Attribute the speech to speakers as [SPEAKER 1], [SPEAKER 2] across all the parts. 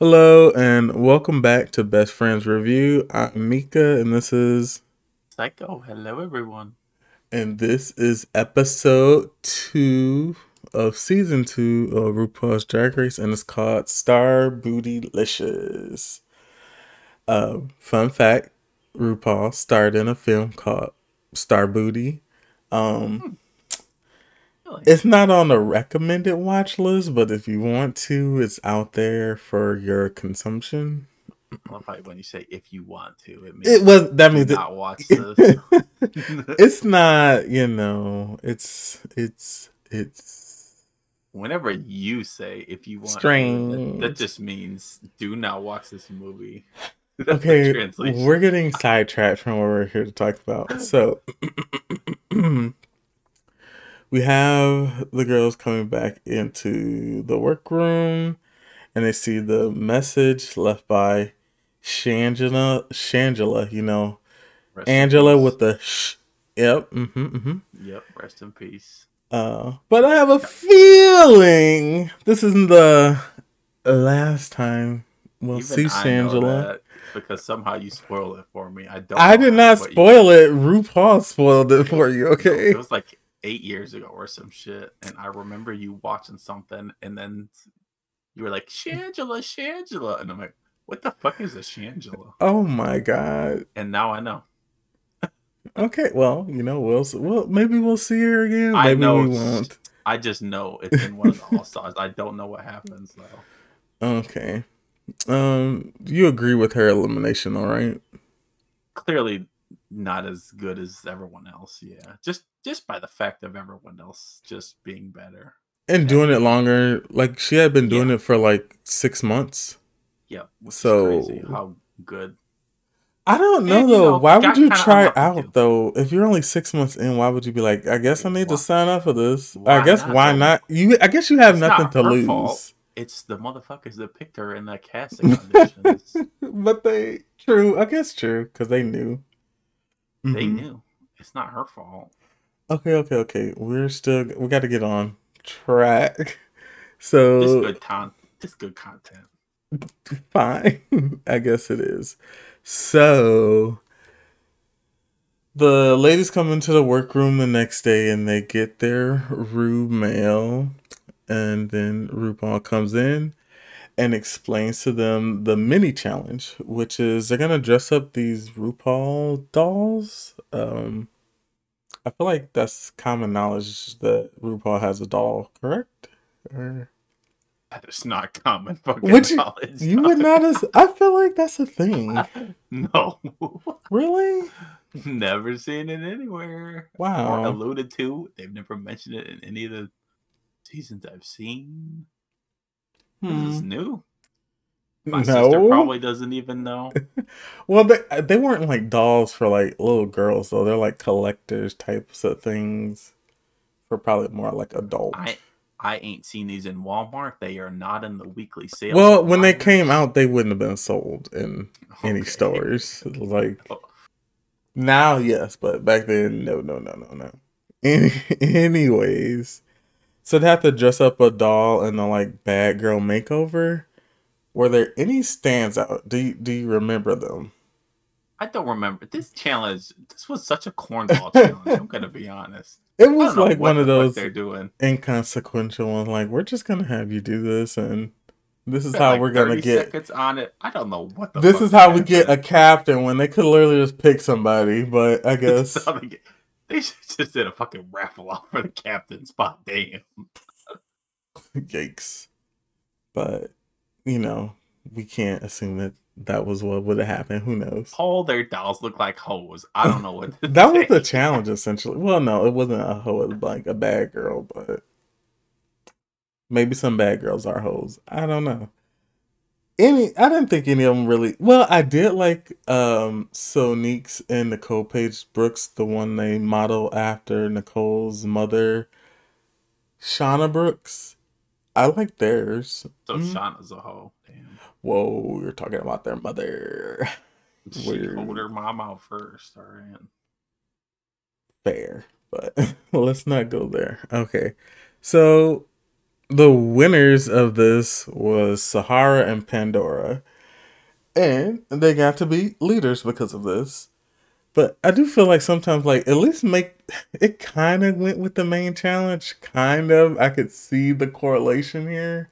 [SPEAKER 1] Hello and welcome back to Best Friends RuView. I'm Mika and this is
[SPEAKER 2] Saiko. Hello, everyone.
[SPEAKER 1] and this is episode two of season two of RuPaul's Drag Race and it's called Starrbootylicious. Uh, fun fact: RuPaul starred in a film called Starrbooty. Um,
[SPEAKER 2] Really?
[SPEAKER 1] it's not on the recommended watch list, but if you want to, it's out there for your consumption.
[SPEAKER 2] Love how when you say if you want to, it means
[SPEAKER 1] It was that means it,
[SPEAKER 2] not watch this.
[SPEAKER 1] it's not you know it's it's it's
[SPEAKER 2] Whenever you say if you want to, that,
[SPEAKER 1] Strange.
[SPEAKER 2] that just means do not watch this movie. That's
[SPEAKER 1] okay we're getting sidetracked from what we're here to talk about so we have the girls coming back into the workroom and they see the message left by shangela shangela you know
[SPEAKER 2] Rest
[SPEAKER 1] angela with the sh yep mm-hmm, mm-hmm.
[SPEAKER 2] Yep, rest in peace.
[SPEAKER 1] Uh, but I have a feeling this isn't the last time we'll see
[SPEAKER 2] Even know
[SPEAKER 1] Shangela.
[SPEAKER 2] because somehow you spoiled it for me. I don't.
[SPEAKER 1] I did not
[SPEAKER 2] but you-
[SPEAKER 1] spoil it. RuPaul spoiled it for you, okay?
[SPEAKER 2] It was like eight years ago or some shit, and I remember you watching something, and then you were like Shangela, Shangela, and I'm like, what the fuck is a Shangela?
[SPEAKER 1] Oh my god.
[SPEAKER 2] And now I know.
[SPEAKER 1] Okay, well, you know, we'll well maybe we'll see her again.
[SPEAKER 2] I
[SPEAKER 1] Maybe
[SPEAKER 2] know.
[SPEAKER 1] we won't.
[SPEAKER 2] I just know it's in one of the All Stars. I don't know what happens though.
[SPEAKER 1] Okay. Um, you agree with her elimination, all right?
[SPEAKER 2] Clearly, not as good as everyone else. Yeah, just just by the fact of everyone else just being better.
[SPEAKER 1] And doing it longer, like she had been doing it for like six months.
[SPEAKER 2] Yeah,
[SPEAKER 1] So-
[SPEAKER 2] how good.
[SPEAKER 1] I don't know
[SPEAKER 2] And, you
[SPEAKER 1] though.
[SPEAKER 2] know,
[SPEAKER 1] why would you try out though? If you're only six months in, why would you be like, I guess I need to sign up for this?
[SPEAKER 2] why
[SPEAKER 1] I guess
[SPEAKER 2] not,
[SPEAKER 1] why not? You, I guess you have
[SPEAKER 2] It's
[SPEAKER 1] nothing
[SPEAKER 2] not
[SPEAKER 1] to lose.
[SPEAKER 2] fault. It's the motherfuckers that picked her in that casting auditions.
[SPEAKER 1] but they true. I guess true because they knew.
[SPEAKER 2] They
[SPEAKER 1] Mhm.
[SPEAKER 2] knew. It's not her fault.
[SPEAKER 1] Okay, okay, okay. We're still. We got to get on track.
[SPEAKER 2] This
[SPEAKER 1] So
[SPEAKER 2] good con. This good content.
[SPEAKER 1] fine. I guess it is. So the ladies come into the workroom the next day and they get their Rue mail. And then RuPaul comes in and explains to them the mini challenge, which is they're gonna dress up these RuPaul dolls. Um I feel like that's common knowledge that RuPaul has a doll, correct? Or
[SPEAKER 2] That is not common fucking
[SPEAKER 1] Would you-
[SPEAKER 2] knowledge.
[SPEAKER 1] you would not as I feel like that's a thing.
[SPEAKER 2] no.
[SPEAKER 1] Really?
[SPEAKER 2] never seen it anywhere. Or
[SPEAKER 1] Wow.
[SPEAKER 2] alluded to. They've never mentioned it in any of the seasons I've seen. This is
[SPEAKER 1] Hmm.
[SPEAKER 2] new. My sister probably doesn't even know.
[SPEAKER 1] Well, they they weren't like dolls for like little girls though. They're like collectors types of things for probably more like adult.
[SPEAKER 2] I I ain't seen these in Walmart. They are not in the weekly sales.
[SPEAKER 1] well, when they came out, they wouldn't have been sold in any stores. Like
[SPEAKER 2] Oh.
[SPEAKER 1] now, yes, but back then, no, no, no, no, no. Any, anyways, so they have to dress up a doll in a like bad girl makeover. Were there any stands out? Do you, do you remember them?
[SPEAKER 2] I don't remember this challenge. This was such a cornball challenge. I'm gonna be honest.
[SPEAKER 1] It was like
[SPEAKER 2] what
[SPEAKER 1] one of those
[SPEAKER 2] they're doing.
[SPEAKER 1] inconsequential ones. Like we're just gonna have you do this, and this is how
[SPEAKER 2] like,
[SPEAKER 1] we're gonna get.
[SPEAKER 2] seconds on it. I don't know what the.
[SPEAKER 1] This is how we get a captain when they could literally just pick somebody. But I guess
[SPEAKER 2] they should just did a fucking raffle off for the captain spot. Damn.
[SPEAKER 1] yikes. But you know, we can't assume that that was what would have happened. Who knows?
[SPEAKER 2] All their dolls look like hoes. I don't know what.
[SPEAKER 1] That was the challenge essentially. Well, no, it wasn't a hoe. It was like a bad girl, but maybe some bad girls are hoes. I don't know. Any, I didn't think any of them really. Well, I did like um Sonique's and Nicole Paige Brooks, the one they model after Nicole's mother, Shauna Brooks. I like theirs.
[SPEAKER 2] So
[SPEAKER 1] Mm.
[SPEAKER 2] Shauna's a hoe. Damn.
[SPEAKER 1] Whoa, you're talking about their mother.
[SPEAKER 2] She
[SPEAKER 1] Weird.
[SPEAKER 2] hold her mom out first. All right.
[SPEAKER 1] fair, but let's not go there. Okay. So the winners of this was Sahara and Pandora. And they got to be leaders because of this. But I do feel like sometimes, like, at least make it kind of went with the main challenge. Kind of. I could see the correlation here.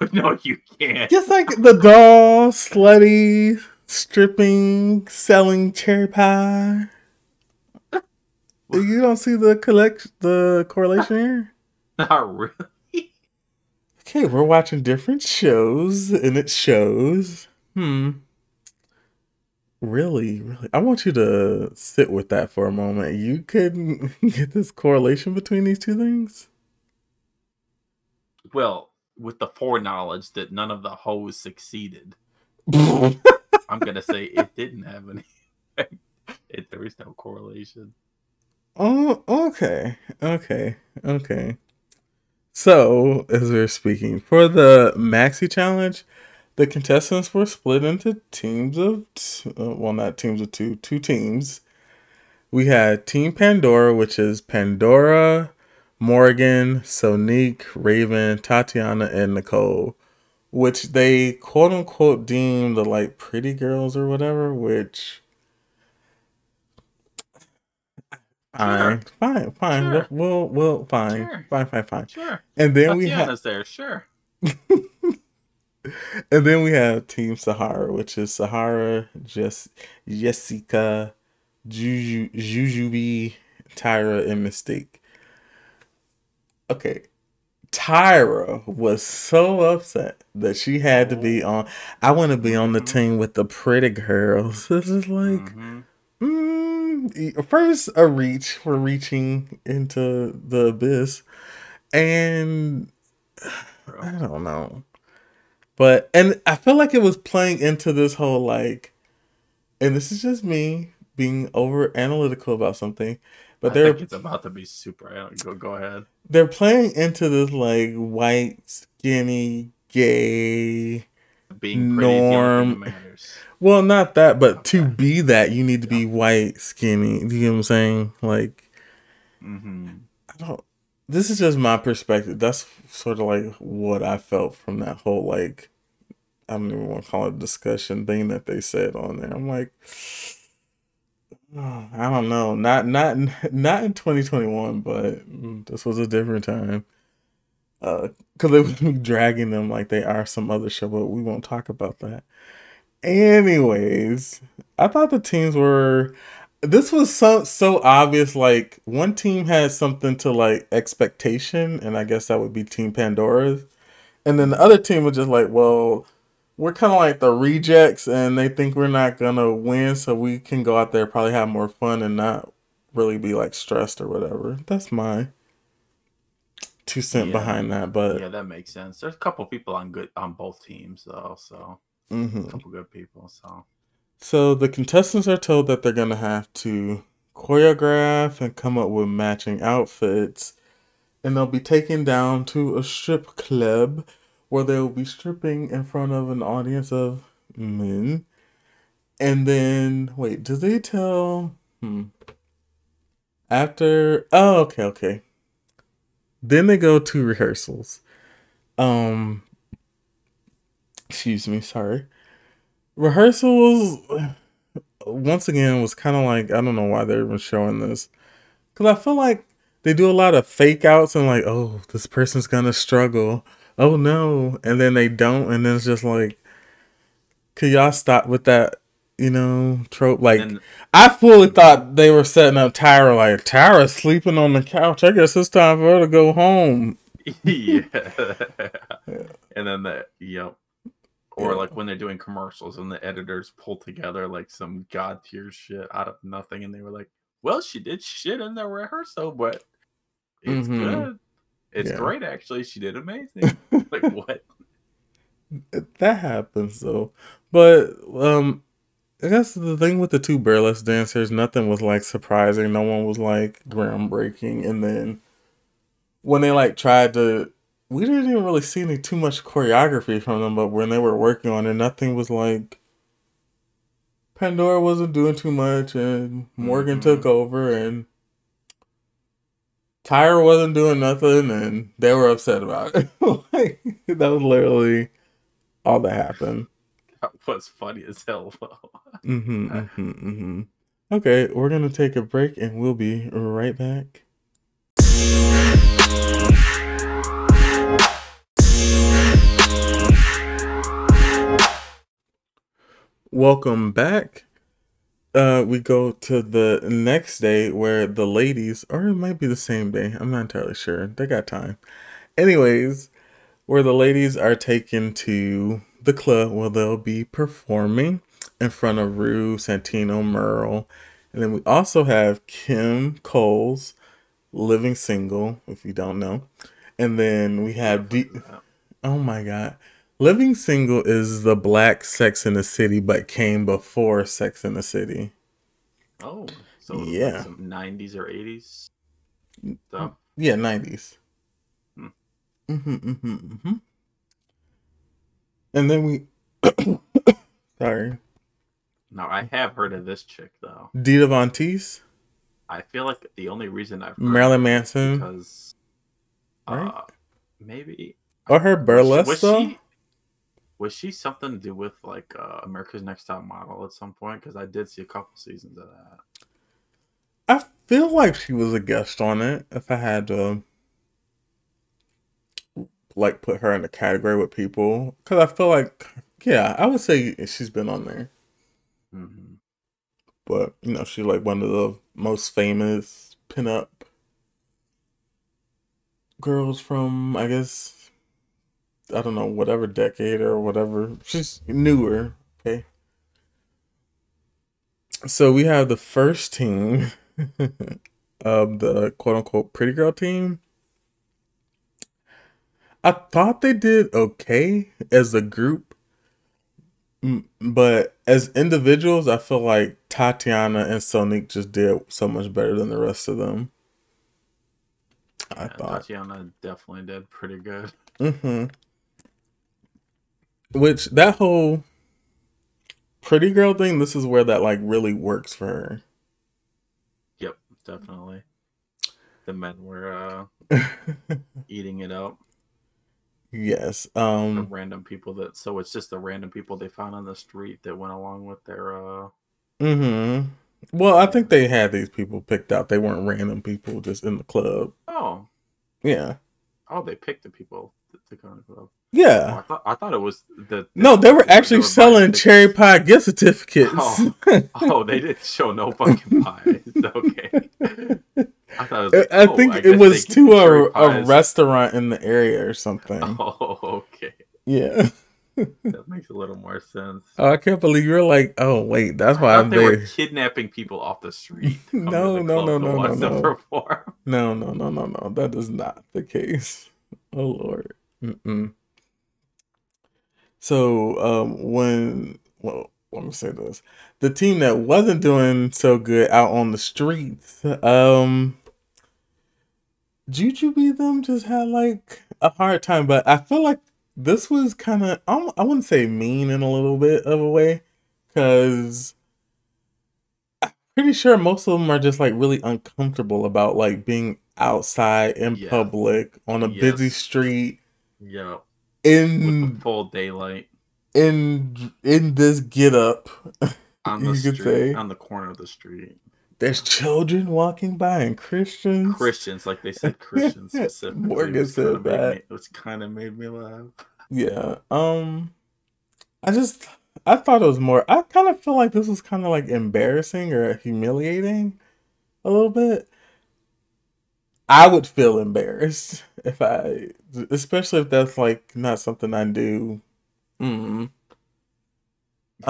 [SPEAKER 2] no, you can't.
[SPEAKER 1] Just like the doll, slutty, stripping, selling cherry pie. You don't see the collect the correlation here?
[SPEAKER 2] Not really.
[SPEAKER 1] Okay, we're watching different shows, and it shows. Hmm. Really, really. I want you to sit with that for a moment. You could get this correlation between these two things?
[SPEAKER 2] Well, with the foreknowledge that none of the hoes succeeded, I'm gonna say it didn't have any. it, there is no correlation.
[SPEAKER 1] Oh, okay, okay, okay. So, as we are speaking, for the Maxi Challenge, the contestants were split into teams of, uh, well, not teams of two, two teams. We had Team Pandora, which is Pandora, Morgan, Sonique, Raven, Tatiana, and Nicole, which they quote unquote deem the like pretty girls or whatever, which. Fine,
[SPEAKER 2] Sure.
[SPEAKER 1] fine, fine.
[SPEAKER 2] Sure.
[SPEAKER 1] We'll, we'll, we'll, fine,
[SPEAKER 2] Sure.
[SPEAKER 1] fine, fine, fine.
[SPEAKER 2] Sure.
[SPEAKER 1] And then we have,
[SPEAKER 2] Tatiana's there. Sure.
[SPEAKER 1] and then we have Team Sahara, which is Sahara, Jess, Jessica, Juju, Jujubee, Tyra, and Mystique. Okay, Tyra was so upset that she had to be on. I want to be on the team with the pretty girls. This is like,
[SPEAKER 2] Mhm.
[SPEAKER 1] mm, first a reach for reaching into the abyss, and I don't know. But and I feel like it was playing into this whole like and this is just me being over analytical about something. But
[SPEAKER 2] I
[SPEAKER 1] they're
[SPEAKER 2] it's about to be super. Go go ahead.
[SPEAKER 1] they're playing into this like white, skinny, gay
[SPEAKER 2] Being pretty is the only
[SPEAKER 1] Norm. Well not that, but to be that you need to be white, skinny. Do you know what I'm saying? Like
[SPEAKER 2] hmm
[SPEAKER 1] I don't this is just my perspective. That's sort of like what I felt from that whole like I don't even want to call it a discussion thing that they said on there. I'm like oh, I don't know. Not not not in 2021, but this was a different time. Uh cuz they were dragging them like they are some other show, but we won't talk about that. Anyways, I thought the teams were this was so so obvious like one team had something to like expectation and i guess that would be team pandora's and then the other team was just like well we're kind of like the rejects and they think we're not gonna win so we can go out there probably have more fun and not really be like stressed or whatever that's my two cent
[SPEAKER 2] Yeah.
[SPEAKER 1] behind that but
[SPEAKER 2] Yeah, that makes sense. There's a couple people on good on both teams though, so
[SPEAKER 1] mhm.
[SPEAKER 2] a couple good people. So
[SPEAKER 1] So the contestants are told that they're gonna have to choreograph and come up with matching outfits, and they'll be taken down to a strip club where they'll be stripping in front of an audience of men. And then wait, do they tell hmm. After oh okay, okay. Then they go to rehearsals. Um excuse me, sorry. Rehearsals once again was kind of like I don't know why they're even showing this. Because I feel like they do a lot of fake outs and like oh this person's gonna struggle. Oh no. And then they don't and then it's just like could y'all stop with that you know trope? Like
[SPEAKER 2] and
[SPEAKER 1] I fully thought they were setting up Tyra like Tyra's sleeping on the couch. I guess it's time for her to go home.
[SPEAKER 2] Yeah. and then the yep. Or
[SPEAKER 1] Yeah.
[SPEAKER 2] like when they're doing commercials and the editors pull together like some god tier shit out of nothing, and they were like, "Well, she did shit in the rehearsal, but it's
[SPEAKER 1] Mhm.
[SPEAKER 2] good. It's
[SPEAKER 1] Yeah.
[SPEAKER 2] great, actually. She did amazing." like what?
[SPEAKER 1] that happens though but um i guess the thing with the two burlesque dancers nothing was like surprising no one was like groundbreaking and then when they like tried to we didn't even really see any too much choreography from them but when they were working on it nothing was like pandora wasn't doing too much and morgan
[SPEAKER 2] Mhm.
[SPEAKER 1] took over and Tyra wasn't doing nothing, and they were upset about it. like, that was literally all that happened.
[SPEAKER 2] That was funny as hell.
[SPEAKER 1] Mm-hmm, mm-hmm, mm-hmm. Okay, we're gonna take a break, and we'll be right back. Welcome back. Uh, we go to the next day where the ladies, or it might be the same day. I'm not entirely sure. They got time. Anyways, where the ladies are taken to the club where they'll be performing in front of Ru, Santino, Merle. And then we also have Kim Coles, living single, if you don't know. And then we have D. Oh my God. Living Single is the black Sex in the City, but came before Sex in the City.
[SPEAKER 2] Oh, so
[SPEAKER 1] Yeah.
[SPEAKER 2] like 90s or 80s stuff.
[SPEAKER 1] Yeah, 90s.
[SPEAKER 2] Hmm.
[SPEAKER 1] Mm-hmm, mm-hmm, mm-hmm. And then we. Sorry.
[SPEAKER 2] Now I have heard of this chick though.
[SPEAKER 1] Dita Von Teese,
[SPEAKER 2] I feel like the only reason I've heard
[SPEAKER 1] Marilyn Manson,
[SPEAKER 2] because
[SPEAKER 1] Right?
[SPEAKER 2] uh, maybe
[SPEAKER 1] or her burlesque
[SPEAKER 2] was she was she something to do with like uh, America's Next Top Model at some point? Because I did see a couple seasons of that.
[SPEAKER 1] I feel like she was a guest on it. If I had to, like, put her in the category with people, because I feel like, yeah, I would say she's been on there.
[SPEAKER 2] hmm
[SPEAKER 1] But you know, she's like one of the most famous pinup girls from, I guess, I don't know, whatever decade or whatever. She's newer. Okay. So we have the first team of the quote unquote pretty girl team. I thought they did okay as a group, but as individuals, I feel like Tatiana and Sonique just did so much better than the rest of them. I
[SPEAKER 2] Yeah,
[SPEAKER 1] thought.
[SPEAKER 2] Tatiana definitely did pretty good.
[SPEAKER 1] hmm Which that whole pretty girl thing, this is where that like really works for her.
[SPEAKER 2] Yep, definitely. The men were uh, eating it up.
[SPEAKER 1] yes.
[SPEAKER 2] The
[SPEAKER 1] Um.
[SPEAKER 2] random people that so it's just the random people they found on the street that went along with their uh
[SPEAKER 1] Hmm. Well, I think they had these people picked out. They weren't random people just in the club.
[SPEAKER 2] oh
[SPEAKER 1] Yeah.
[SPEAKER 2] oh they picked the people to, to go to the club. Oh,
[SPEAKER 1] Yeah.
[SPEAKER 2] I thought I thought it was the
[SPEAKER 1] No, they were
[SPEAKER 2] the-
[SPEAKER 1] actually
[SPEAKER 2] were
[SPEAKER 1] selling cherry pie gift oh, certificates.
[SPEAKER 2] Oh. Oh, they didn't show no fucking pies. Okay. I thought it was like,
[SPEAKER 1] I
[SPEAKER 2] oh,
[SPEAKER 1] think
[SPEAKER 2] guess
[SPEAKER 1] it was to a, a restaurant in the area or something.
[SPEAKER 2] Oh, okay.
[SPEAKER 1] Yeah.
[SPEAKER 2] That makes a little more sense.
[SPEAKER 1] Oh, I can't believe you're like, oh wait, that's why I'm
[SPEAKER 2] they were kidnapping people off the street. to come to
[SPEAKER 1] No,
[SPEAKER 2] the
[SPEAKER 1] no, no,
[SPEAKER 2] to
[SPEAKER 1] no, no, no. No, no, no, no, no. That is not the case. Oh Lord. Mm-mm. So um when well let me say this. The team that wasn't doing so good out on the streets, um Jujubee them just had like a hard time, but I feel like this was kind of I wouldn't say mean in a little bit of a way cuz I'm pretty sure most of them are just like really uncomfortable about like being outside in
[SPEAKER 2] Yeah.
[SPEAKER 1] public on a busy street
[SPEAKER 2] Yeah, with
[SPEAKER 1] in
[SPEAKER 2] the full daylight
[SPEAKER 1] in in this get up.
[SPEAKER 2] on the street,
[SPEAKER 1] say.
[SPEAKER 2] on the corner of the street.
[SPEAKER 1] There's children walking by and Christians.
[SPEAKER 2] Christians, like they said, Christians specifically.
[SPEAKER 1] Morgan said that.
[SPEAKER 2] me- Which kind of made me laugh.
[SPEAKER 1] Yeah. Um I just I thought it was more I kind of feel like this was kind of like embarrassing or humiliating a little bit. I would feel embarrassed if I especially if that's like not something I do. Mm.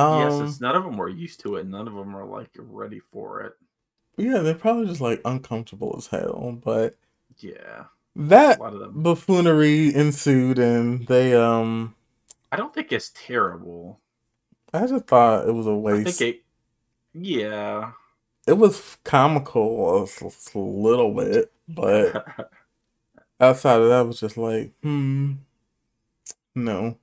[SPEAKER 2] yes,
[SPEAKER 1] Um,
[SPEAKER 2] it's none of them were used to it. None of them are like ready for it.
[SPEAKER 1] Yeah, they're probably just like uncomfortable as hell, but
[SPEAKER 2] Yeah,
[SPEAKER 1] that
[SPEAKER 2] a lot of them.
[SPEAKER 1] buffoonery ensued and they um
[SPEAKER 2] I don't think it's terrible.
[SPEAKER 1] I just thought it was a waste.
[SPEAKER 2] think it. Yeah,
[SPEAKER 1] it was comical a little bit, but outside of that, was just like, hmm, no.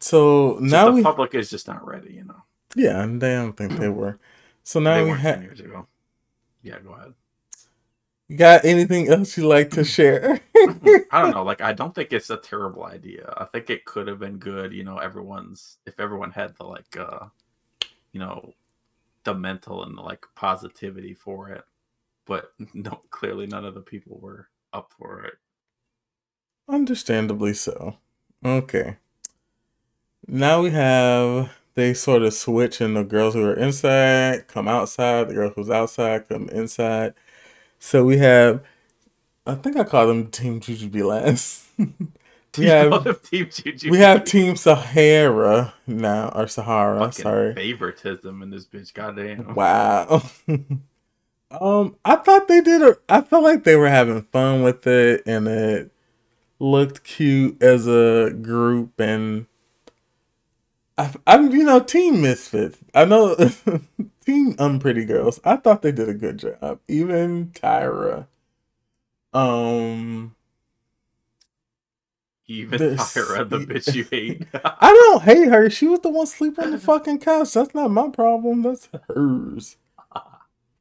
[SPEAKER 1] So now
[SPEAKER 2] the
[SPEAKER 1] we,
[SPEAKER 2] public is just not ready. You know,
[SPEAKER 1] yeah, and they don't think they were. So now we have,
[SPEAKER 2] years ago. Yeah, go ahead.
[SPEAKER 1] You got anything else you'd like to share?
[SPEAKER 2] I don't know. Like, I don't think it's a terrible idea. I think it could have been good. You know, everyone's if everyone had the like, uh, you know, the mental and the like positivity for it. But no, clearly none of the people were up for it.
[SPEAKER 1] Understandably so. Okay. Now we have they sort of switch and the girls who are inside come outside, the girls who's outside come inside. So we have I think I call them Team Jujubee last. we have Team Jujubee. We have Team Sahara now or Sahara, Fucking sorry.
[SPEAKER 2] Favoritism in this bitch, goddamn.
[SPEAKER 1] Wow. Um I thought they did a I felt like they were having fun with it and it looked cute as a group and I, I'm, you know Team Misfits. I know Team Unpretty Girls. I thought they did a good job. Even Tyra. Um.
[SPEAKER 2] Even Tyra, the bitch you hate.
[SPEAKER 1] I don't hate her. She was the one sleeping on the fucking couch. That's not my problem. That's hers.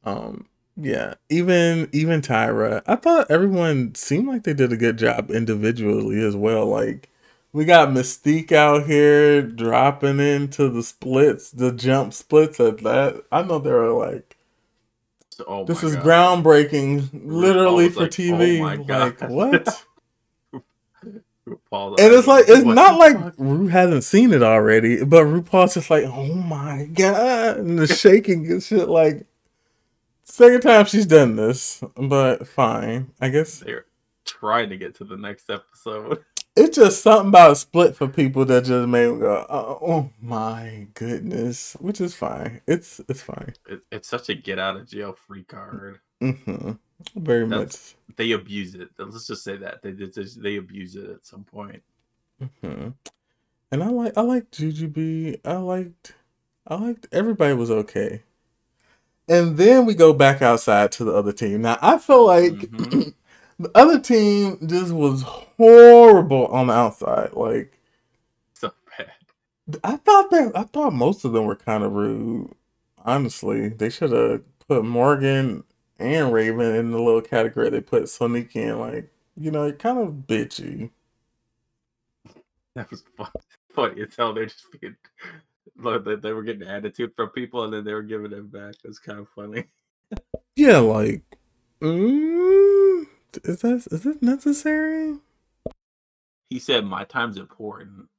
[SPEAKER 1] Um. Yeah. Even even Tyra. I thought everyone seemed like they did a good job individually as well. Like we got Mystique out here dropping into the splits, the jump splits at that. I know they are like, oh this is God. groundbreaking, literally for like, TV. Oh like what? RuPaul, and it's like it's not like fuck? Ru hasn't seen it already, but RuPaul's just like, oh my god, and the shaking and shit. Like second time she's done this, but fine, I guess
[SPEAKER 2] they're trying to get to the next episode.
[SPEAKER 1] it's just something about split for people that just made me go, oh, oh my goodness, which is fine. It's it's fine.
[SPEAKER 2] It, it's such a get out of jail free card.
[SPEAKER 1] Mm-hmm. Very That's,
[SPEAKER 2] much. They abuse it. Let's just say that they just, they abuse it at some point.
[SPEAKER 1] Mm-hmm. And I like I like Jujubee. I liked I liked everybody was okay. And then we go back outside to the other team. Now I feel like mm-hmm. The other team just was horrible on the outside. Like
[SPEAKER 2] so bad.
[SPEAKER 1] I thought that I thought most of them were kind of rude. Honestly, they should have put Morgan and Raven in the little category they put Sonique in. Like you know, kind of bitchy.
[SPEAKER 2] That was funny. funny as hell. They're just being like they were getting attitude from people and then they were giving it back. It's kind of funny.
[SPEAKER 1] yeah, like. Mm, is that is it necessary?
[SPEAKER 2] He said, "My time's important."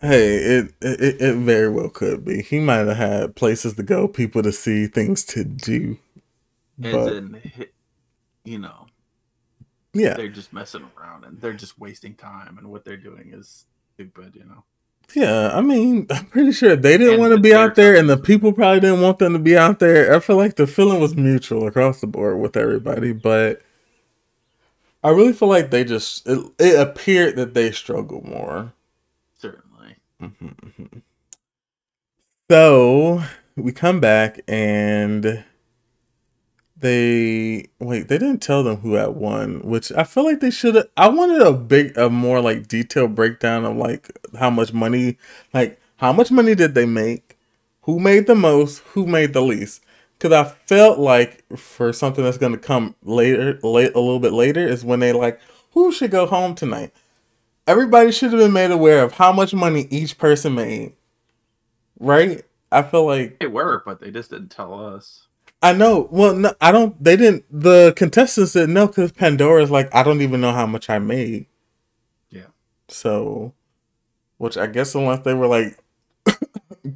[SPEAKER 1] Hey, it, it it very well could be. He might have had places to go, people to see, things to do.
[SPEAKER 2] And but, then, you know,
[SPEAKER 1] yeah,
[SPEAKER 2] they're just messing around and they're just wasting time, and what they're doing is stupid. You know.
[SPEAKER 1] Yeah, I mean, I'm pretty sure they didn't and want to be out there, and the people probably didn't want them to be out there. I feel like the feeling was mutual across the board with everybody, but I really feel like they just it, it appeared that they struggled more.
[SPEAKER 2] Certainly.
[SPEAKER 1] Mm-hmm, mm-hmm. So we come back and they wait they didn't tell them who had won which i feel like they should have i wanted a big a more like detailed breakdown of like how much money like how much money did they make? Who made the most? Who made the least? Because i felt like for something that's going to come later late a little bit later is when they like who should go home tonight? Everybody should have been made aware of how much money each person made. Right? I feel like
[SPEAKER 2] they were but they just didn't tell us
[SPEAKER 1] I know. Well, no, I don't. They didn't. The contestants didn't know because Pandora's like, I don't even know how much I made.
[SPEAKER 2] Yeah.
[SPEAKER 1] So, which I guess unless they were like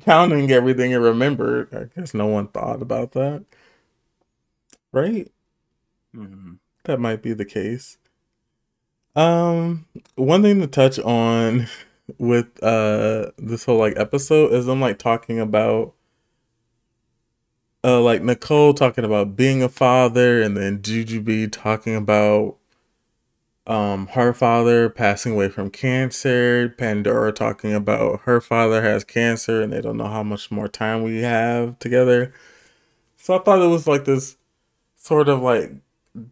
[SPEAKER 1] counting everything and remembered, I guess no one thought about that. Right.
[SPEAKER 2] Mm-hmm.
[SPEAKER 1] That might be the case. Um, one thing to touch on with uh this whole like episode is I'm like talking about uh, like Nicole talking about being a father, and then Jujubee talking about um her father passing away from cancer. Pandora talking about her father has cancer, and they don't know how much more time we have together. So I thought it was like this sort of like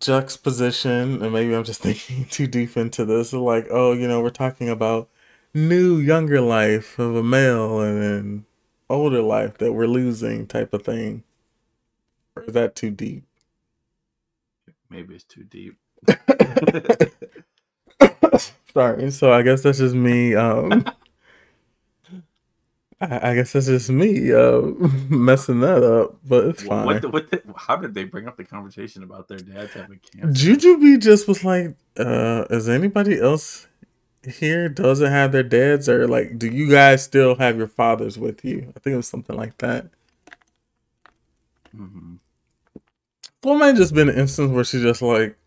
[SPEAKER 1] juxtaposition, and maybe I'm just thinking too deep into this. Like, oh, you know, we're talking about new younger life of a male and then older life that we're losing type of thing. Or is that too deep?
[SPEAKER 2] Maybe it's too deep.
[SPEAKER 1] Sorry. So I guess that's just me. Um, I, I guess that's just me uh, messing that up, but it's fine.
[SPEAKER 2] What, the, what the, how did they bring up the conversation about their dads having cancer?
[SPEAKER 1] Jujubee just was like, uh, is anybody else here doesn't have their dads or like do you guys still have your fathers with you? I think it was something like that.
[SPEAKER 2] Mhm.
[SPEAKER 1] Well, it might just been an instance where she's just like,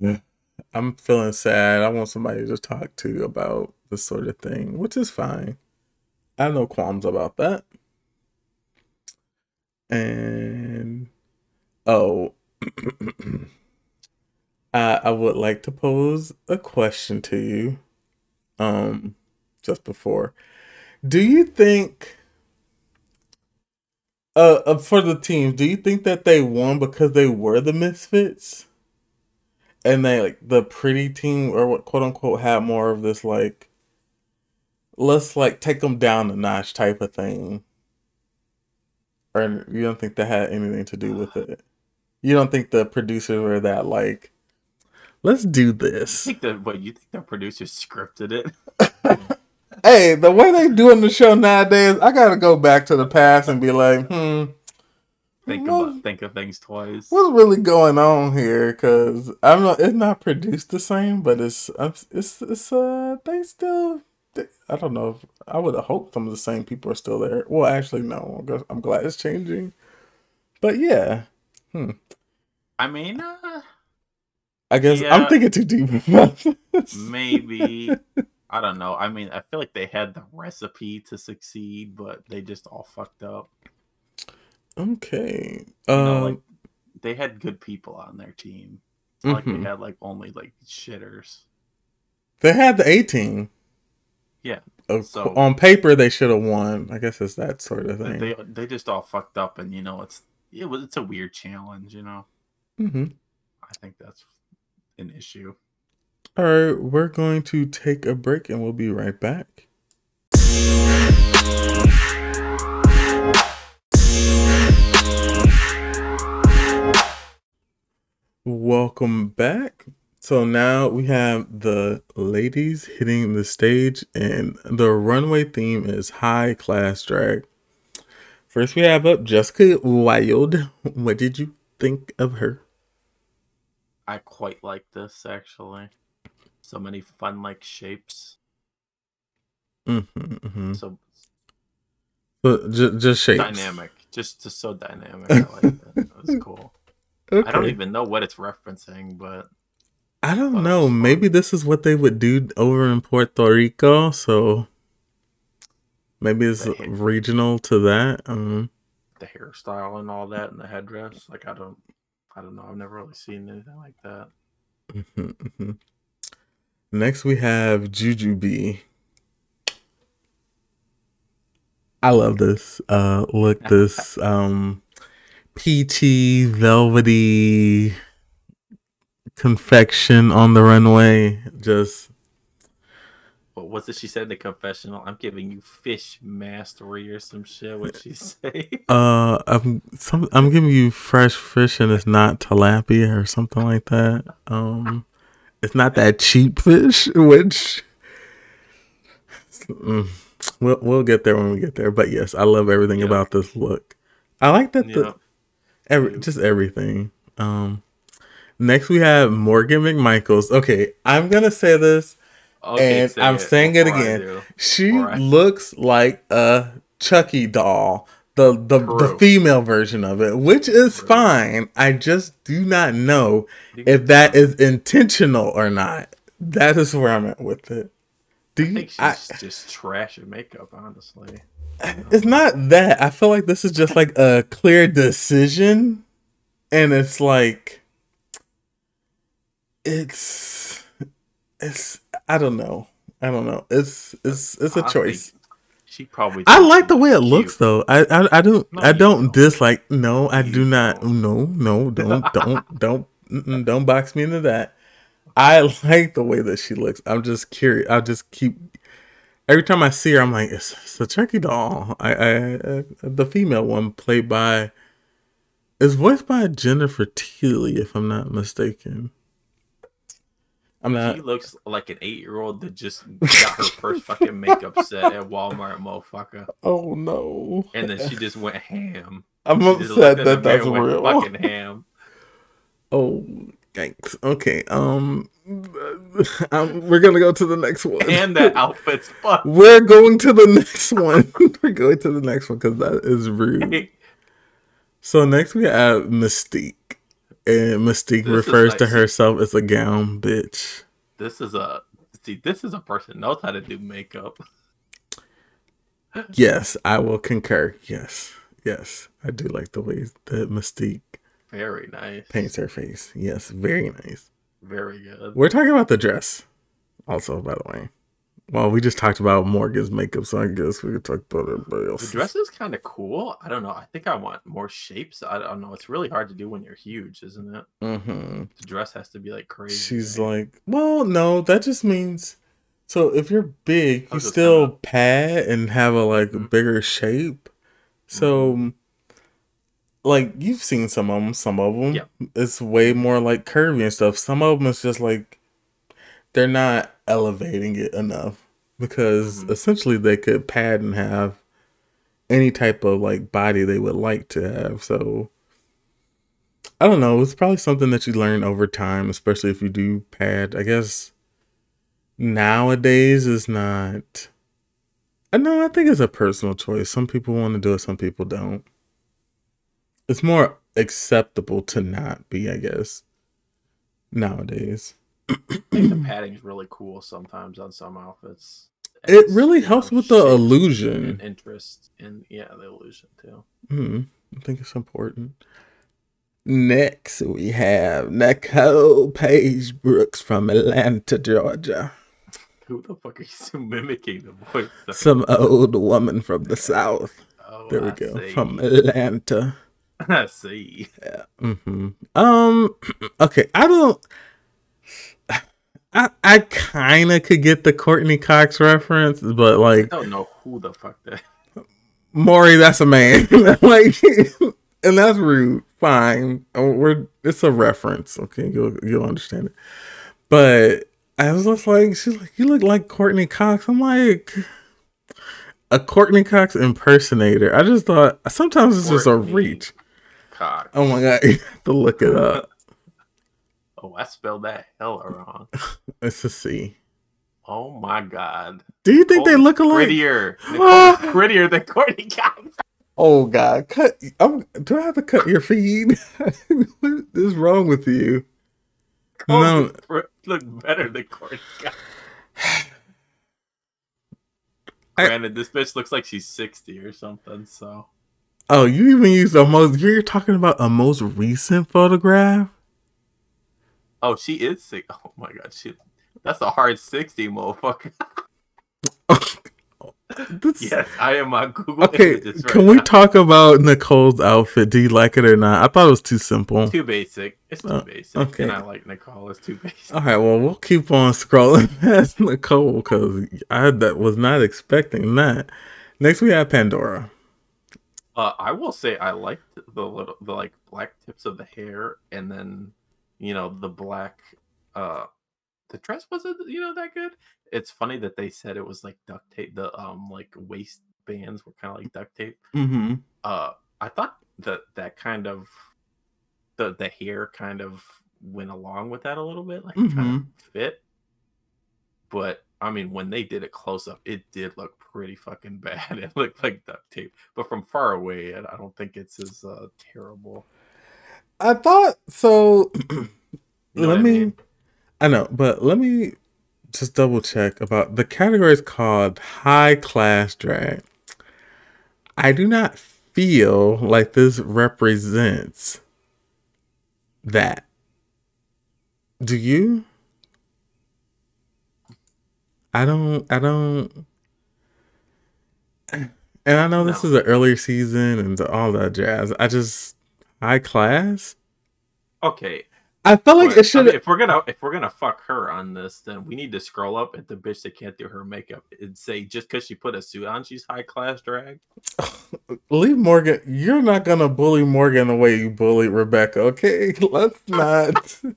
[SPEAKER 1] "Yeah, I'm feeling sad. I want somebody to talk to about this sort of thing, which is fine. I have no qualms about that. And oh, I I would like to pose a question to you. Um, just before, do you think? Uh, uh, for the team, do you think that they won because they were the misfits, and they like the pretty team or what quote unquote had more of this like, let's like take them down a notch type of thing, or you don't think that had anything to do with it? You don't think the producers were that like, let's do
[SPEAKER 2] You
[SPEAKER 1] this?
[SPEAKER 2] think the what you think the producers scripted it?
[SPEAKER 1] Hey, the way they doing the show nowadays, I gotta go back to the past and be like, hmm.
[SPEAKER 2] Think
[SPEAKER 1] what-
[SPEAKER 2] about think of things twice.
[SPEAKER 1] what's really going on here? Because I'm not. It's not produced the same, but it's it's it's uh they still. They, I don't know. If, I would have hoped some of the same people are still there. Well, actually, no. I'm I'm glad it's changing. But yeah, Hmm.
[SPEAKER 2] I mean, uh,
[SPEAKER 1] I guess
[SPEAKER 2] Yeah.
[SPEAKER 1] I'm thinking too deep about this.
[SPEAKER 2] maybe I don't know. I mean, I feel like they had the recipe to succeed, but they just all fucked up.
[SPEAKER 1] Okay.
[SPEAKER 2] You
[SPEAKER 1] Um.
[SPEAKER 2] know, like they had good people on their team. It's not like they had like only like shitters.
[SPEAKER 1] they had the 18.
[SPEAKER 2] Yeah,
[SPEAKER 1] Of
[SPEAKER 2] so-
[SPEAKER 1] on paper, they should have won. I guess it's that sort of thing.
[SPEAKER 2] They they just all fucked up, and you know, it's it was it's a weird challenge. You know,
[SPEAKER 1] hmm
[SPEAKER 2] I think that's an issue.
[SPEAKER 1] All right, we're going to take a break and we'll be right back. Welcome back. So now we have the ladies hitting the stage, and the runway theme is high class drag. First, we have up Jessica Wild. What did you think of her?
[SPEAKER 2] I quite like this actually. So many fun like shapes.
[SPEAKER 1] Mm-hmm, hmm
[SPEAKER 2] So
[SPEAKER 1] But just, just shapes.
[SPEAKER 2] dynamic, just just so dynamic. I like that. That was cool.
[SPEAKER 1] Okay.
[SPEAKER 2] I don't even know what it's referencing, but
[SPEAKER 1] I don't know. Maybe this is what they would do over in Puerto Rico. So maybe it's
[SPEAKER 2] hair-
[SPEAKER 1] regional to that. Um,
[SPEAKER 2] the hairstyle and all that, and the headdress, like I don't, I don't know. I've never really seen anything like that.
[SPEAKER 1] mhm, mhm. Next, we have Jujubee. I love this. Uh, look, this um, peachy, velvety confection on the runway. Just
[SPEAKER 2] What was it she said in the confessional? I'm giving you fish mastery or some shit. What she say?
[SPEAKER 1] Uh, I'm some. I'm giving you fresh fish, and it's not tilapia or something like that. Um, it's not that cheap fish, which Mm, we'll we'll get there when we get there. But yes, I love everything
[SPEAKER 2] Yeah.
[SPEAKER 1] about this look. I like that the
[SPEAKER 2] Yeah.
[SPEAKER 1] every just everything. Um, next we have Morgan McMichaels. Okay, I'm gonna say this. And
[SPEAKER 2] say
[SPEAKER 1] I'm saying it
[SPEAKER 2] before I
[SPEAKER 1] again. She looks like a Chucky doll, the the, the female version of it, which is
[SPEAKER 2] True.
[SPEAKER 1] fine. I just do not know if that is intentional or not. That is where I'm at with it. Do
[SPEAKER 2] I
[SPEAKER 1] you?
[SPEAKER 2] think she's
[SPEAKER 1] I,
[SPEAKER 2] just trash at makeup, honestly.
[SPEAKER 1] it's not that. I feel like this is just like a clear decision, and it's like it's it's. I don't know. I don't know. It's it's it's a
[SPEAKER 2] I think
[SPEAKER 1] choice.
[SPEAKER 2] She probably.
[SPEAKER 1] I like the way it
[SPEAKER 2] cute.
[SPEAKER 1] looks though. I I, I don't
[SPEAKER 2] No,
[SPEAKER 1] I don't
[SPEAKER 2] don't.
[SPEAKER 1] dislike. No, I
[SPEAKER 2] You
[SPEAKER 1] do not.
[SPEAKER 2] don't.
[SPEAKER 1] No, no, don't don't don't don't box me into that. I like the way that she looks. I'm just curious. I'll just keep. Every time I see her, I'm like, it's, it's a Chucky doll. I, I, uh, the female one played by is voiced by Jennifer Tilly, if I'm not mistaken. I'm not.
[SPEAKER 2] She looks like an eight year old that just got her first fucking makeup set at Walmart, motherfucker.
[SPEAKER 1] Oh no!
[SPEAKER 2] And then she just went ham.
[SPEAKER 1] I'm
[SPEAKER 2] She
[SPEAKER 1] upset that that's real.
[SPEAKER 2] Fucking ham.
[SPEAKER 1] Oh, thanks. Okay. Um, um, we're gonna go to the next one.
[SPEAKER 2] And that outfit's fuck.
[SPEAKER 1] We're going to the next one. we're going to the next one because that is rude. So next we have Mystique, and Mystique
[SPEAKER 2] This is
[SPEAKER 1] refers to herself as a gown bitch.
[SPEAKER 2] This is a see. This is a person knows how to do makeup.
[SPEAKER 1] Yes, I will concur. Yes, yes, I do like the way that Mystique
[SPEAKER 2] Very nice.
[SPEAKER 1] paints her face. Yes, very nice.
[SPEAKER 2] Very good.
[SPEAKER 1] We're talking about the dress, also, by the way. Well, we just talked about Morgan's makeup, so I guess we could talk about everybody else.
[SPEAKER 2] The dress is kind of cool. I don't know. I think I want more shapes. I don't know. It's really hard to do when you're huge, isn't it?
[SPEAKER 1] Mm-hmm.
[SPEAKER 2] The dress has to be like crazy.
[SPEAKER 1] She's
[SPEAKER 2] right?
[SPEAKER 1] like, well, no, that just means. So if you're big, you still
[SPEAKER 2] gonna-
[SPEAKER 1] pad and have a like
[SPEAKER 2] Mhm.
[SPEAKER 1] bigger shape. So, like you've seen some of them. Some of them,
[SPEAKER 2] Yeah.
[SPEAKER 1] it's way more like curvy and stuff. Some of them, is just like they're not elevating it enough because
[SPEAKER 2] Mhm.
[SPEAKER 1] essentially they could pad and have any type of like body they would like to have. So. I don't know. It's probably something that you learn over time, especially if you do pad. I guess nowadays is not. I know. I think it's a personal choice. Some people want to do it. Some people don't. It's more acceptable to not be. I guess nowadays.
[SPEAKER 2] I think the padding is really cool sometimes on some outfits.
[SPEAKER 1] It really helps with the illusion.
[SPEAKER 2] and interest in yeah the illusion too.
[SPEAKER 1] Hmm, I think it's important. Next, we have Nicole Paige Brooks from Atlanta, Georgia.
[SPEAKER 2] Who the fuck are you mimicking the voice? of?
[SPEAKER 1] Some old woman from the South.
[SPEAKER 2] Oh,
[SPEAKER 1] There we
[SPEAKER 2] I
[SPEAKER 1] go.
[SPEAKER 2] see.
[SPEAKER 1] From Atlanta.
[SPEAKER 2] I see.
[SPEAKER 1] hmm Um. Okay. I don't. I I kind of could get the Courteney Cox reference, but like I
[SPEAKER 2] don't know who the fuck that.
[SPEAKER 1] Maury, that's a man. like, and that's rude. Fine. Uh, We're it's a reference. Okay, you'll you'll understand it. But I was just like, she's like, you look like Courteney Cox. I'm like. A Courteney Cox impersonator. I just thought sometimes it's just a reach.
[SPEAKER 2] Cock.
[SPEAKER 1] Oh my god, you have to look it up.
[SPEAKER 2] Oh, I spelled that hella wrong.
[SPEAKER 1] It's a C.
[SPEAKER 2] Oh my god.
[SPEAKER 1] Do you think they look alike?
[SPEAKER 2] Prettier. Nicole's ah! prettier than Courteney Cox.
[SPEAKER 1] Oh god, cut! I'm, do I have to cut your feed? what is wrong with you?
[SPEAKER 2] Nicole
[SPEAKER 1] No.
[SPEAKER 2] look better than Courteney Cox.
[SPEAKER 1] I-
[SPEAKER 2] Granted, this bitch looks like she's 60 or something, so.
[SPEAKER 1] Oh, you even used the most. You're talking about a most recent photograph.
[SPEAKER 2] Oh, she is sick. Oh my god, she. That's a hard 60, motherfucker.
[SPEAKER 1] This-
[SPEAKER 2] yes, I am on Google
[SPEAKER 1] Okay,
[SPEAKER 2] right
[SPEAKER 1] can we
[SPEAKER 2] now.
[SPEAKER 1] talk about Nicole's outfit? Do you like it or not? I thought it was too simple.
[SPEAKER 2] Too basic. It's too
[SPEAKER 1] Oh,
[SPEAKER 2] basic.
[SPEAKER 1] okay.
[SPEAKER 2] And I like Nicole. It's too basic.
[SPEAKER 1] All right, well, we'll keep on scrolling past Nicole because I that was not expecting that. Next, we have Pandora.
[SPEAKER 2] Uh, I will say I liked the little, the like black tips of the hair, and then you know the black. Uh, the dress wasn't you know that good. It's funny that they said it was like duct tape. The um like waist bands were kind of like duct tape.
[SPEAKER 1] Mm-hmm.
[SPEAKER 2] Uh, I thought that that kind of the the hair kind of went along with that a little bit, like it kind of fit. But I mean, when they did it close up, it did look pretty fucking bad. It looked like duct tape, but from far away, I I don't think it's as uh, terrible.
[SPEAKER 1] I thought so. Let
[SPEAKER 2] I
[SPEAKER 1] me.
[SPEAKER 2] mean?
[SPEAKER 1] I know, but let me just double check about the category is called high class drag. I do not feel like this represents that. Do you? I don't. I don't. And I know this is an earlier season and all that jazz. I just high class.
[SPEAKER 2] Okay,
[SPEAKER 1] I felt like
[SPEAKER 2] But,
[SPEAKER 1] it should.
[SPEAKER 2] I mean, if we're gonna if we're gonna fuck her on this, then we need to scroll up at the bitch that can't do her makeup and say just because she put a suit on, she's high class drag.
[SPEAKER 1] leave Morgan. You're not gonna bully Morgan the way you bullied Rebecca. Okay, let's not.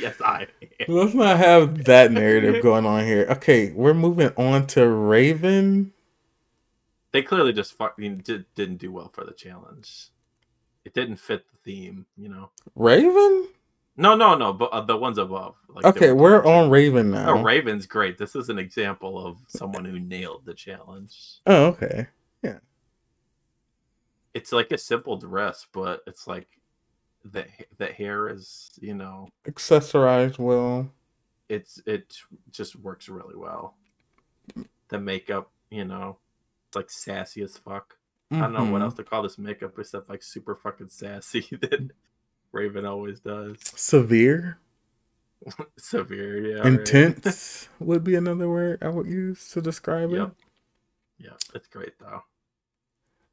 [SPEAKER 2] Yes, I. am.
[SPEAKER 1] let's not have that narrative going on here. Okay, we're moving on to Raven.
[SPEAKER 2] They clearly just fucking did, didn't do well for the challenge. It didn't fit the theme, you know.
[SPEAKER 1] Raven.
[SPEAKER 2] No, no, no, but uh, the ones above. Like
[SPEAKER 1] Okay,
[SPEAKER 2] were
[SPEAKER 1] on Raven now.
[SPEAKER 2] Oh, Raven's great. This is an example of someone who nailed the challenge.
[SPEAKER 1] Oh, okay. Yeah.
[SPEAKER 2] It's like a simple dress, but it's like the the hair is, you know,
[SPEAKER 1] Accessorized well.
[SPEAKER 2] it's it just works really well. The makeup, you know, it's like sassy as fuck. I don't know what
[SPEAKER 1] Mhm.
[SPEAKER 2] else to call this makeup except like super fucking sassy that Raven always does.
[SPEAKER 1] Severe.
[SPEAKER 2] Severe, yeah. right.
[SPEAKER 1] Intense would be another word I would use to describe it.
[SPEAKER 2] Yeah, it's great though.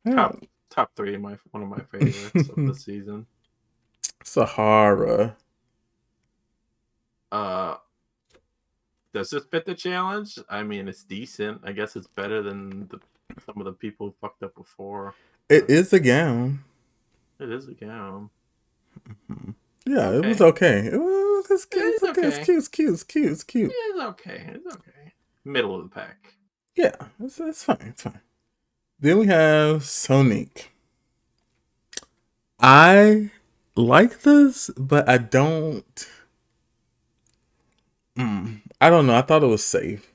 [SPEAKER 1] Yeah.
[SPEAKER 2] Top top three of my one of my favorites of the season.
[SPEAKER 1] Sahara.
[SPEAKER 2] Uh does this fit the challenge? I mean it's decent. I guess it's better than the, some of the people who fucked up before.
[SPEAKER 1] It is a gown.
[SPEAKER 2] It is a gown.
[SPEAKER 1] Yeah, it was
[SPEAKER 2] Okay.
[SPEAKER 1] okay. It was it's cute. It's,
[SPEAKER 2] It's
[SPEAKER 1] okay. It's cute. It's cute. It's cute. It's cute.
[SPEAKER 2] Yeah, it's okay. It's okay. Middle of the pack.
[SPEAKER 1] Yeah, it's, it's fine. It's fine. Then we have Sonique. I like this, but I don't. Mm, I don't know. I thought it was safe.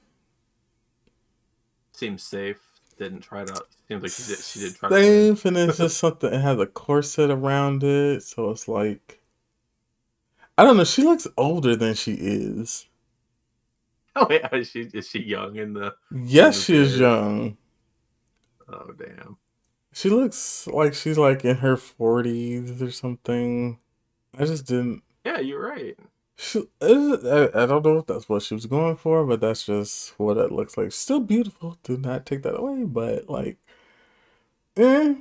[SPEAKER 2] Seems safe. Didn't try to. Seems like she did. She did try
[SPEAKER 1] safe, and it's just something. It has a corset around it, so it's like. I don't know. She looks older than she is.
[SPEAKER 2] Oh yeah, is she is she young in the?
[SPEAKER 1] Yes, she is young.
[SPEAKER 2] Oh damn.
[SPEAKER 1] She looks like she's like in her forties or something. I just didn't.
[SPEAKER 2] Yeah, you're right.
[SPEAKER 1] She, I, I don't know if that's what she was going for, but that's just what it looks like. Still beautiful. Do not take that away, but like, eh.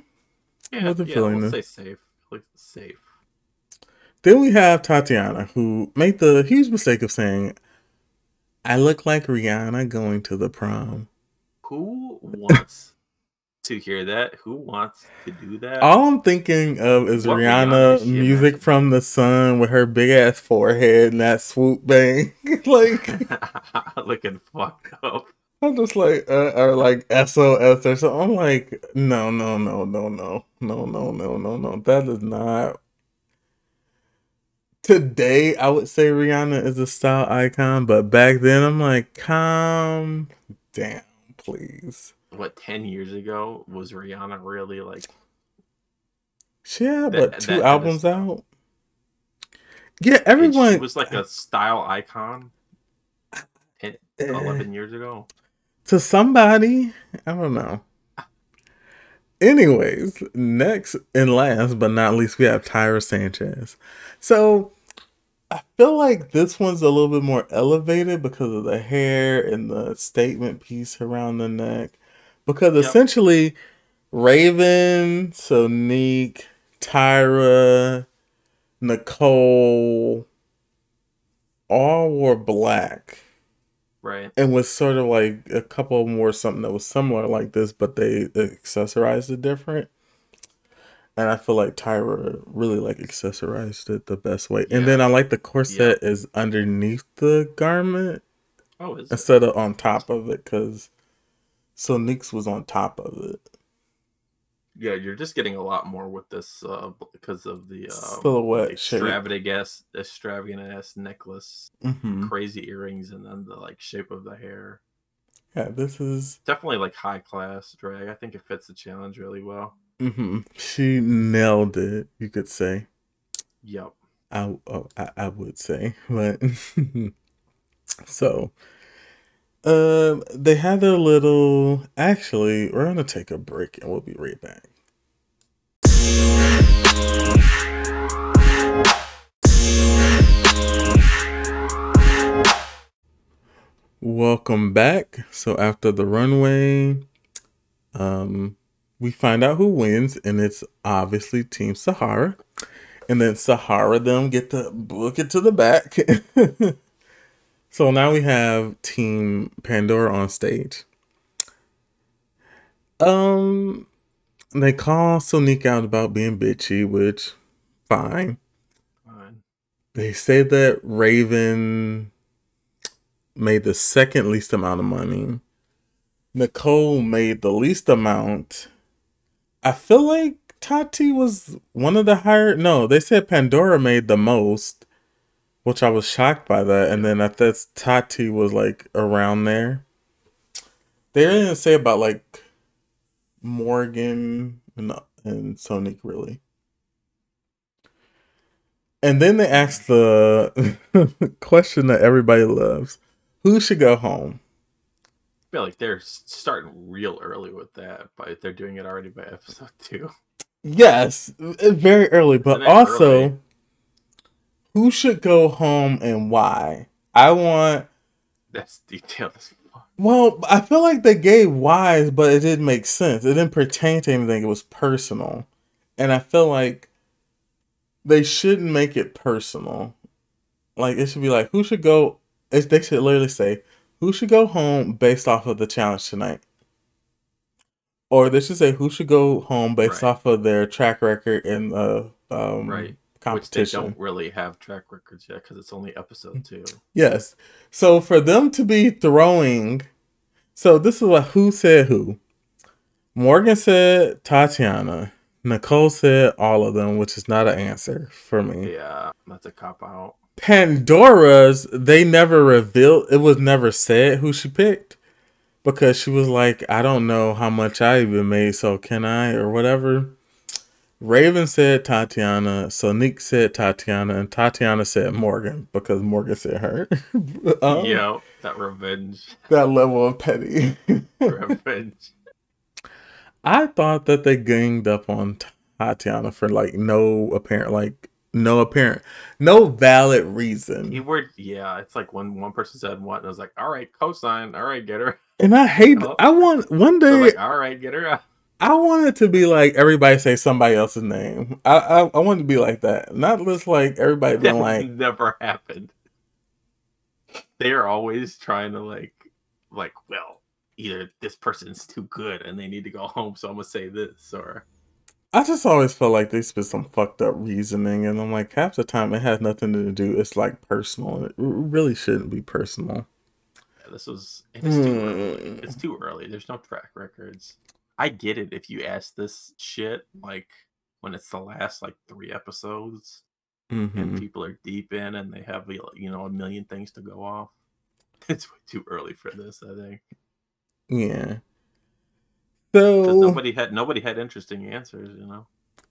[SPEAKER 2] Yeah, yeah.
[SPEAKER 1] feeling it.
[SPEAKER 2] say safe. Like safe.
[SPEAKER 1] Then we have Tatiana, who made the huge mistake of saying, "I look like Rihanna going to the prom."
[SPEAKER 2] Who wants to hear that? Who wants to do that?
[SPEAKER 1] All I'm thinking of is
[SPEAKER 2] What
[SPEAKER 1] Rihanna music
[SPEAKER 2] imagining?
[SPEAKER 1] from the sun with her big ass forehead and that swoop bang. like
[SPEAKER 2] Looking fucked up.
[SPEAKER 1] I'm just like uh, or like SOS or something. I'm like, no, no, no, no, no, no, no, no, no, no. That is not. Today, I would say Rihanna is a style icon, but back then, I'm like, calm down, please.
[SPEAKER 2] What ten years ago was Rihanna really like?
[SPEAKER 1] She had
[SPEAKER 2] That-
[SPEAKER 1] what two albums out? Yeah, everyone
[SPEAKER 2] She was like a style icon. 10,
[SPEAKER 1] Eh.
[SPEAKER 2] 11 years ago.
[SPEAKER 1] to somebody. I don't know. Anyways, next and last but not least, we have Tyra Sanchez. So I feel like this one's a little bit more elevated because of the hair and the statement piece around the neck. Because
[SPEAKER 2] Yep.
[SPEAKER 1] essentially, Raven, Sonique, Tyra, Nicole all wore black
[SPEAKER 2] Right.
[SPEAKER 1] and was sort of like a couple of them wore something that was similar like this, but they accessorized it different. And I feel like Tyra really like accessorized it the best way. And then I like the corset is underneath the garment
[SPEAKER 2] Oh, is it?
[SPEAKER 1] instead of on top of it because Sonique's was on top of it.
[SPEAKER 2] Yeah, you're just getting a lot more with this uh, because of the um,
[SPEAKER 1] Silhouette
[SPEAKER 2] extravagant ass, extravagant ass necklace,
[SPEAKER 1] hmm
[SPEAKER 2] crazy earrings, and then the like shape of the hair.
[SPEAKER 1] Yeah, this is.
[SPEAKER 2] Definitely like high class drag. I think it fits the challenge really well.
[SPEAKER 1] Mm-hmm. She nailed it, you could say.
[SPEAKER 2] Yep.
[SPEAKER 1] I, oh, I I would say, but so um they had their little actually we're gonna take a break and we'll be right back. Welcome back. So after the runway, um we find out who wins and it's obviously Team Sahara. and then Sahara them get to book it to the back. so now we have Team Pandora on stage. Um, they call Sonique out about being bitchy, which fine.
[SPEAKER 2] Fine.
[SPEAKER 1] They say that Raven made the second least amount of money. Nicole made the least amount. I feel like Tati was one of the higher. No, they said Pandora made the most, which I was shocked by that. And then I thought Tati was like around there. They didn't say about like Morgan and, and Sonique really. And then they asked the question that everybody loves who should go home?
[SPEAKER 2] I feel like they're starting real early with that, but they're doing it already by episode two.
[SPEAKER 1] Yes, very early, but also early? Who should go home and why? I want
[SPEAKER 2] that's detailed
[SPEAKER 1] well, I feel like they gave whys, but it didn't make sense. It didn't pertain to anything. It was personal. And I feel like they shouldn't make it personal. Like it should be like who should go they should literally say who should go home based off of the challenge tonight. Or they should say who should go home based right. off of their track record in the um,
[SPEAKER 2] right competition. Which they don't really have track records yet because it's only episode two.
[SPEAKER 1] Yes. So for them to be throwing, so this is what who said who. Morgan said Tatiana. Nicole said all of them, which is not an answer for me.
[SPEAKER 2] Yeah, that's a cop out.
[SPEAKER 1] Pandora's, they never revealed, it was never said who she picked because she was like, I don't know how much I even made, so can I, or whatever. Raven said Tatiana, Sonique said Tatiana, and Tatiana said Morgan because Morgan said her.
[SPEAKER 2] um, yeah, that revenge.
[SPEAKER 1] That level of petty.
[SPEAKER 2] revenge.
[SPEAKER 1] I thought that they ganged up on Tatiana for like no apparent like no apparent no valid reason.
[SPEAKER 2] You were yeah, it's like when one person said what and I was like, All right, cosign, all right, get her.
[SPEAKER 1] And I hate oh. I want one day
[SPEAKER 2] like, all right, get her out.
[SPEAKER 1] I want it to be like everybody say somebody else's name. I I, I want it to be like that, not just like everybody being like
[SPEAKER 2] never happened. They are always trying to like, like, well, either this person's too good and they need to go home, so I'm gonna say this, or
[SPEAKER 1] I just always felt like they spit some fucked up reasoning, and I'm like, half the time it has nothing to do. It's like personal. It really shouldn't be personal.
[SPEAKER 2] Yeah, this was. It's too early. It's hmm. too early. There's no track records. I get it if you ask this shit like when it's the last like three episodes mm-hmm. and people are deep in and they have you know a million things to go off. It's way too early for this, I think.
[SPEAKER 1] Yeah. So
[SPEAKER 2] nobody had nobody had interesting answers, you know.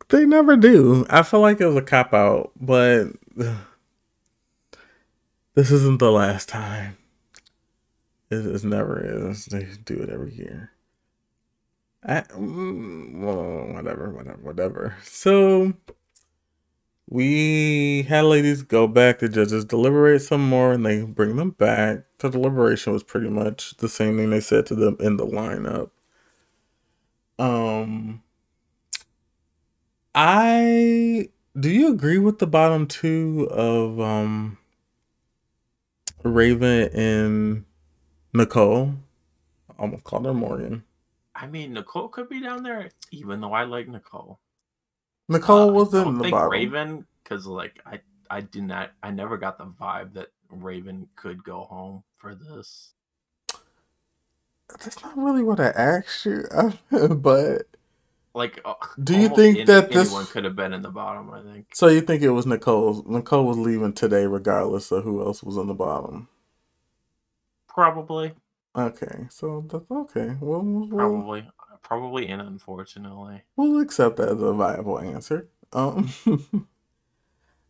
[SPEAKER 1] They never do. I feel like it was a cop out, but this isn't the last time. It, it never is. They do it every year. Mm, well, whatever, whatever, whatever. So we had ladies go back. The judges deliberate some more, and they bring them back. The deliberation was pretty much the same thing they said to them in the lineup. Um, I do you agree with the bottom two of um Raven and Nicole? I almost called her Morgan.
[SPEAKER 2] I mean, Nicole could be down there, even though I like Nicole.
[SPEAKER 1] Nicole uh, was in the bottom.
[SPEAKER 2] Raven, because like I, I did not, I never got the vibe that Raven could go home for this
[SPEAKER 1] that's not really what I asked you, but
[SPEAKER 2] like, uh,
[SPEAKER 1] do you think any, that this
[SPEAKER 2] one could have been in the bottom? I think.
[SPEAKER 1] So you think it was Nicole? Nicole was leaving today, regardless of who else was in the bottom.
[SPEAKER 2] Probably.
[SPEAKER 1] Okay, so that's okay. Well, we'll
[SPEAKER 2] probably, probably, and unfortunately,
[SPEAKER 1] we'll accept that as a viable answer. Um.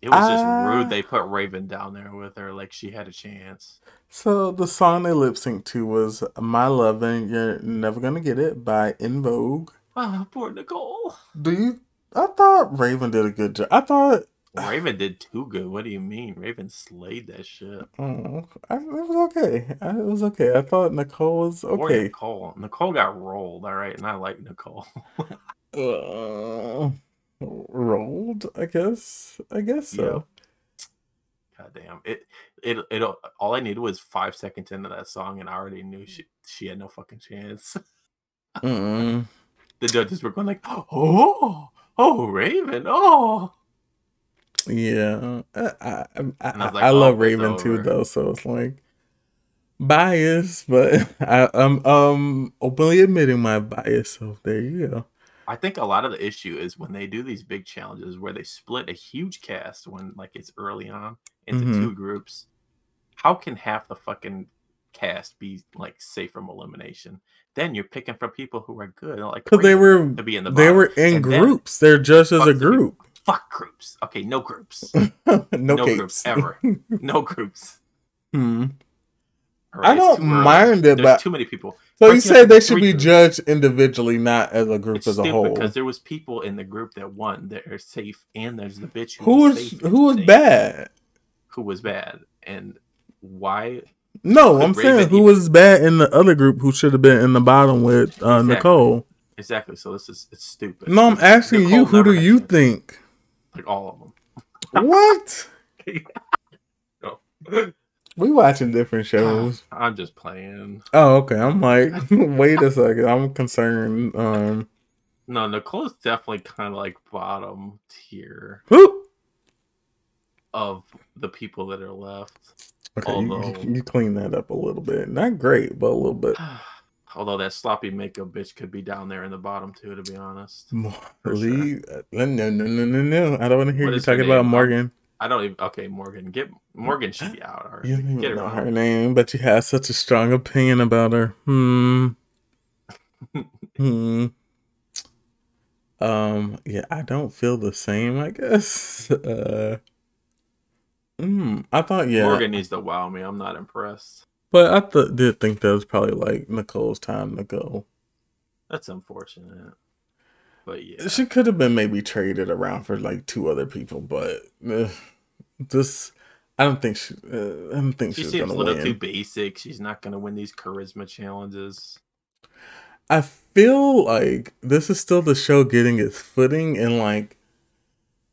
[SPEAKER 2] It was just rude. They put Raven down there with her like she had a chance.
[SPEAKER 1] So the song they lip synced to was "My Lovin'." You're never gonna get it by En Vogue.
[SPEAKER 2] Oh, poor Nicole.
[SPEAKER 1] Do you? I thought Raven did a good job. I thought
[SPEAKER 2] Raven did too good. What do you mean? Raven slayed that shit.
[SPEAKER 1] Oh, I, it was okay. I, it was okay. I thought Nicole was okay. Poor
[SPEAKER 2] Nicole. Nicole got rolled. All right, and I like Nicole.
[SPEAKER 1] uh, rolled. I guess. I guess so.
[SPEAKER 2] God damn it! It it all I needed was five seconds into that song, and I already knew she she had no fucking chance.
[SPEAKER 1] Mm-mm.
[SPEAKER 2] the judges were going like, "Oh, oh, Raven, oh."
[SPEAKER 1] Yeah, I I, I,
[SPEAKER 2] I like,
[SPEAKER 1] I
[SPEAKER 2] "Oh,
[SPEAKER 1] love Raven too, though. So it's like bias, but I, I'm um openly admitting my bias. So there you go.
[SPEAKER 2] I think a lot of the issue is when they do these big challenges where they split a huge cast when like it's early on into
[SPEAKER 1] Mhm.
[SPEAKER 2] two groups. How can half the fucking cast be like safe from elimination? Then you're picking from people who are good, like
[SPEAKER 1] Because they were
[SPEAKER 2] to be in the
[SPEAKER 1] they
[SPEAKER 2] bottom.
[SPEAKER 1] were in
[SPEAKER 2] And
[SPEAKER 1] groups. They're just as a group.
[SPEAKER 2] Fuck groups. Okay, no groups,
[SPEAKER 1] no,
[SPEAKER 2] no groups ever, no groups.
[SPEAKER 1] Hmm.
[SPEAKER 2] Right,
[SPEAKER 1] I don't mind it,
[SPEAKER 2] There's
[SPEAKER 1] but
[SPEAKER 2] too many people.
[SPEAKER 1] so you say they should be
[SPEAKER 2] groups?
[SPEAKER 1] judged individually, not as a group
[SPEAKER 2] It's
[SPEAKER 1] as a whole.
[SPEAKER 2] because there was people in the group that won that are safe, and there's the bitch who,
[SPEAKER 1] Who
[SPEAKER 2] was
[SPEAKER 1] was who was
[SPEAKER 2] safe,
[SPEAKER 1] bad?
[SPEAKER 2] who was bad, and why?
[SPEAKER 1] No, I'm saying who
[SPEAKER 2] even-
[SPEAKER 1] was bad in the other group who should have been in the bottom with uh,
[SPEAKER 2] Exactly.
[SPEAKER 1] Nicole.
[SPEAKER 2] Exactly. So this is it's stupid.
[SPEAKER 1] No, I'm asking you, who do you think?
[SPEAKER 2] Like all of them.
[SPEAKER 1] What?
[SPEAKER 2] No.
[SPEAKER 1] We watching different shows.
[SPEAKER 2] I'm just playing.
[SPEAKER 1] Oh, okay. I'm like, wait a second. I'm concerned. Um,
[SPEAKER 2] No, Nicole's definitely kind of like bottom tier
[SPEAKER 1] who?
[SPEAKER 2] of the people that are left.
[SPEAKER 1] Okay,
[SPEAKER 2] Although-
[SPEAKER 1] you, you clean that up a little bit. Not great, but a little bit.
[SPEAKER 2] Although that sloppy makeup bitch could be down there in the bottom too, to be honest. Sure.
[SPEAKER 1] Uh, No, no, no, no, no. I don't want to hear
[SPEAKER 2] What
[SPEAKER 1] you talking about? Morgan.
[SPEAKER 2] I don't even. Okay, Morgan, get Morgan should be out. Right,
[SPEAKER 1] You don't
[SPEAKER 2] get her
[SPEAKER 1] know her name, but you have such a strong opinion about her. Hmm. hmm. Um. Yeah, I don't feel the same. I guess. Uh. Hmm. I thought yeah,
[SPEAKER 2] Morgan needs to wow me. I'm not impressed.
[SPEAKER 1] But I th- did think that was probably like Nicole's time to go.
[SPEAKER 2] That's unfortunate. But yeah,
[SPEAKER 1] She could have been maybe traded around for like two other people, but uh, this. I don't think she. Uh, I don't think she's gonna win.
[SPEAKER 2] she
[SPEAKER 1] she's
[SPEAKER 2] seems a little
[SPEAKER 1] win.
[SPEAKER 2] too basic. She's not gonna win these charisma challenges.
[SPEAKER 1] I feel like this is still the show getting its footing and like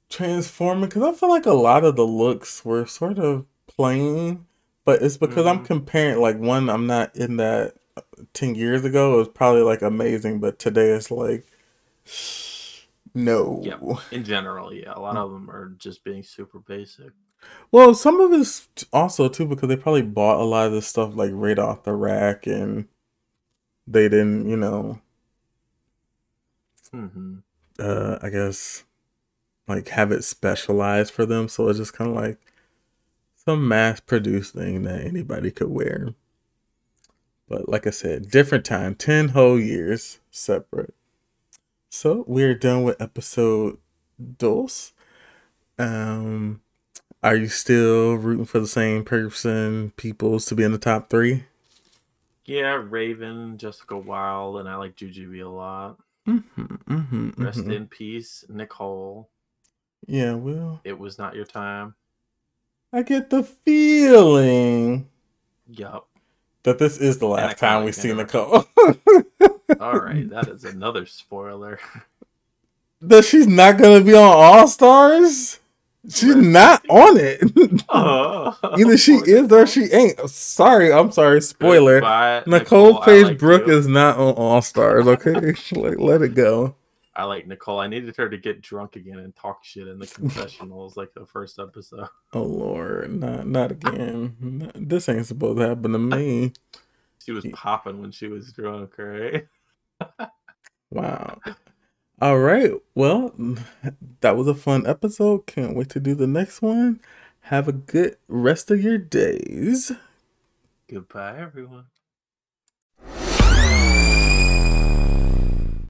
[SPEAKER 1] transforming because I feel like a lot of the looks were sort of plain, but it's because I'm
[SPEAKER 2] Mhm.
[SPEAKER 1] comparing like one I'm not in that uh, 10 years ago it was probably like amazing, but today it's like no.
[SPEAKER 2] Yep. In general, yeah, a lot of them are just being super basic.
[SPEAKER 1] Well, some of it's also too because they probably bought a lot of this stuff like right off the rack and they didn't, you know,
[SPEAKER 2] hmm
[SPEAKER 1] uh I guess like have it specialized for them. So it's just kind of like some mass produced thing that anybody could wear. But like I said, different time, 10 whole years separate. So we're done with episode dos. Um are you still rooting for the same person, peoples to be in the top three?
[SPEAKER 2] Yeah, Raven, Jessica Wild, and I like Jujubee a lot.
[SPEAKER 1] Mm-hmm, mm-hmm,
[SPEAKER 2] Rest
[SPEAKER 1] mhm.
[SPEAKER 2] in peace, Nicole.
[SPEAKER 1] Yeah, well,
[SPEAKER 2] It was not your time.
[SPEAKER 1] I get the feeling
[SPEAKER 2] Yup.
[SPEAKER 1] that this is the last time
[SPEAKER 2] like
[SPEAKER 1] we see
[SPEAKER 2] that.
[SPEAKER 1] Nicole.
[SPEAKER 2] All right, that is another spoiler.
[SPEAKER 1] that she's not gonna be on All Stars. She's not on it.
[SPEAKER 2] Oh,
[SPEAKER 1] Either she is or she ain't. Sorry, I'm sorry. Spoiler.
[SPEAKER 2] Goodbye,
[SPEAKER 1] Nicole Paige
[SPEAKER 2] like
[SPEAKER 1] Brooke is not on All Stars. Okay, like, let it go.
[SPEAKER 2] I like Nicole. I needed her to get drunk again and talk shit in the confessionals like the first episode.
[SPEAKER 1] Oh Lord, not not again. This ain't supposed to happen to me.
[SPEAKER 2] She was popping when she was drunk, right?
[SPEAKER 1] Wow. All right. Well, that was a fun episode. Can't wait to do the next one. Have a good rest of your days.
[SPEAKER 2] Goodbye, everyone.